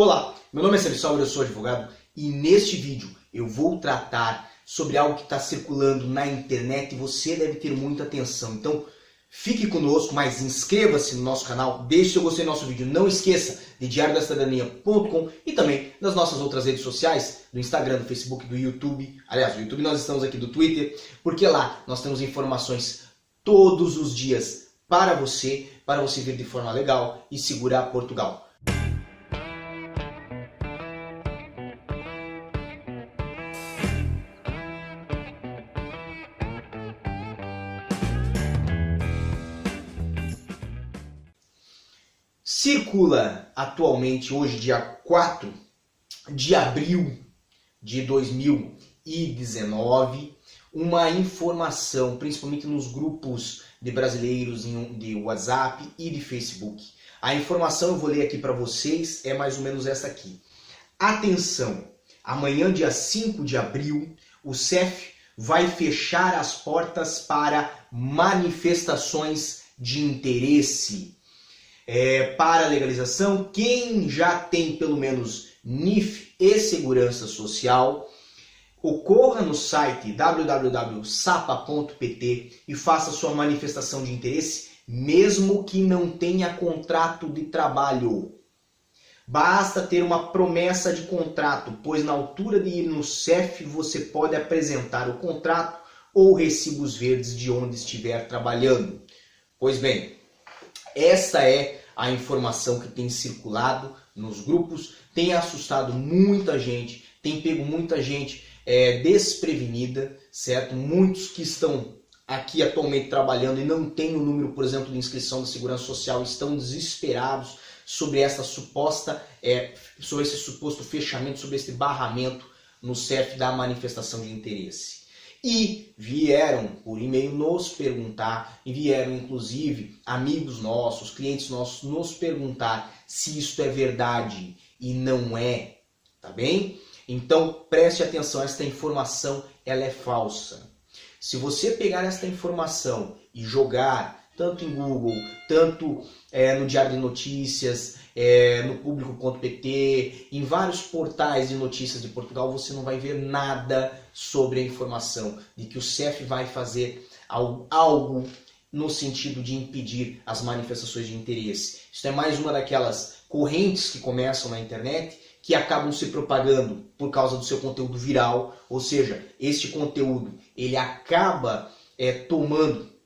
Olá, meu nome é Sérgio Sauer, eu sou advogado e neste vídeo eu vou tratar sobre algo que está circulando na internet e você deve ter muita atenção. Então fique conosco, mas inscreva-se no nosso canal, deixe seu gostei do nosso vídeo. Não esqueça de diariodacidadania.com e também das nossas outras redes sociais, do Instagram, do Facebook, do YouTube. Aliás, do YouTube nós estamos aqui do Twitter, porque lá nós temos informações todos os dias para você, para você vir de forma legal e segurar Portugal. Circula atualmente, hoje, dia 4 de abril de 2019, uma informação, principalmente nos grupos de brasileiros de WhatsApp e de Facebook. A informação eu vou ler aqui para vocês é mais ou menos essa aqui. Atenção! Amanhã, dia 5 de abril, o CEF vai fechar as portas para manifestações de interesse é, para a legalização, quem já tem pelo menos NIF e segurança social, ocorra no site www.sapa.pt e faça sua manifestação de interesse, mesmo que não tenha contrato de trabalho. Basta ter uma promessa de contrato, pois na altura de ir no CEF você pode apresentar o contrato ou recibos verdes de onde estiver trabalhando. Pois bem, esta é a informação que tem circulado nos grupos, tem assustado muita gente, tem pego muita gente é, desprevenida, certo? Muitos que estão aqui atualmente trabalhando e não têm o número, por exemplo, de inscrição da Segurança Social, estão desesperados sobre essa suposta, é, sobre esse suposto fechamento, sobre esse barramento no CEF da manifestação de interesse e vieram por e-mail nos perguntar, e vieram inclusive amigos nossos, clientes nossos nos perguntar se isto é verdade e não é, tá bem? Então preste atenção, esta informação ela é falsa. Se você pegar esta informação e jogar tanto em Google, tanto é, no Diário de Notícias, é, no público.pt, em vários portais de notícias de Portugal, você não vai ver nada sobre a informação de que o CEF vai fazer algo no sentido de impedir as manifestações de interesse. Isso é mais uma daquelas correntes que começam na internet que acabam se propagando por causa do seu conteúdo viral, ou seja, este conteúdo ele acaba é, tomando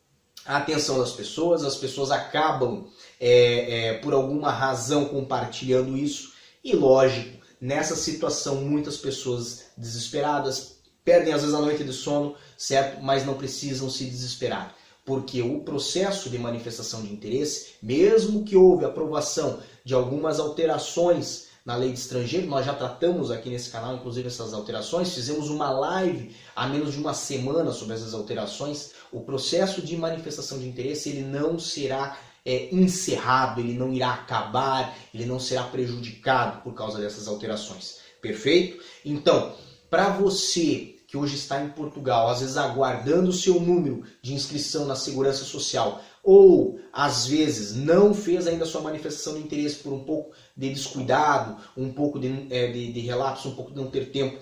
a atenção das pessoas, as pessoas acabam, é, é, por alguma razão, compartilhando isso, e lógico, nessa situação, muitas pessoas desesperadas perdem às vezes a noite de sono, certo? Mas não precisam se desesperar, porque o processo de manifestação de interesse, mesmo que houve aprovação de algumas alterações na lei de estrangeiro. Nós já tratamos aqui nesse canal, inclusive, essas alterações. Fizemos uma live há menos de uma semana sobre essas alterações. O processo de manifestação de interesse ele não será é, encerrado, ele não irá acabar, ele não será prejudicado por causa dessas alterações. Perfeito? Então, para você que hoje está em Portugal, às vezes aguardando o seu número de inscrição na Segurança Social, ou às vezes não fez ainda sua manifestação de interesse por um pouco de descuidado, um pouco de, é, de, de relapso, um pouco de não ter tempo,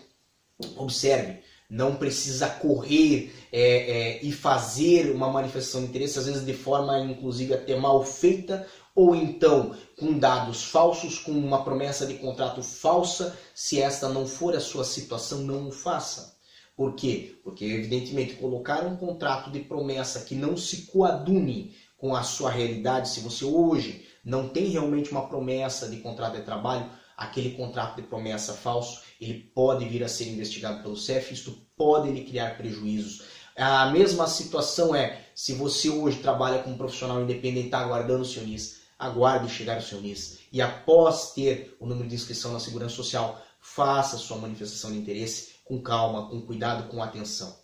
observe, não precisa correr é, é, e fazer uma manifestação de interesse, às vezes de forma inclusive até mal feita, ou então com dados falsos, com uma promessa de contrato falsa. Se esta não for a sua situação, não o faça. Por quê? Porque, evidentemente, colocar um contrato de promessa que não se coadune com a sua realidade, se você hoje não tem realmente uma promessa de contrato de trabalho, aquele contrato de promessa falso, ele pode vir a ser investigado pelo CEF, isto pode lhe criar prejuízos. A mesma situação é, se você hoje trabalha como profissional independente, está aguardando o seu NIS, aguarde chegar o seu NIS. E após ter o número de inscrição na Segurança Social, faça sua manifestação de interesse com calma, com cuidado, com atenção.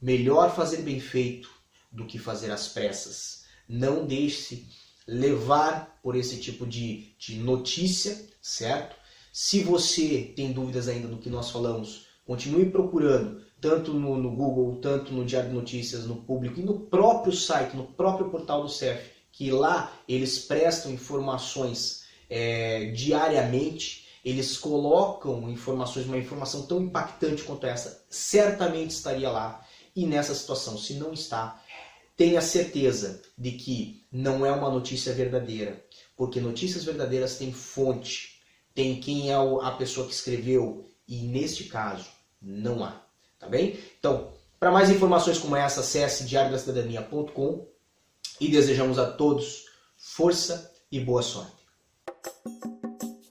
Melhor fazer bem feito do que fazer às pressas. Não deixe-se levar por esse tipo de, de notícia, certo? Se você tem dúvidas ainda do que nós falamos, continue procurando, tanto no, no, Google, tanto no Diário de Notícias, no público e no próprio site, no próprio portal do CEF, que lá eles prestam informações é, diariamente eles colocam informações, uma informação tão impactante quanto essa, certamente estaria lá. E nessa situação, se não está, tenha certeza de que não é uma notícia verdadeira, porque notícias verdadeiras têm fonte, tem quem é a pessoa que escreveu, e neste caso não há, tá bem? Então, para mais informações como essa, acesse diariodacidadania.com e desejamos a todos força e boa sorte.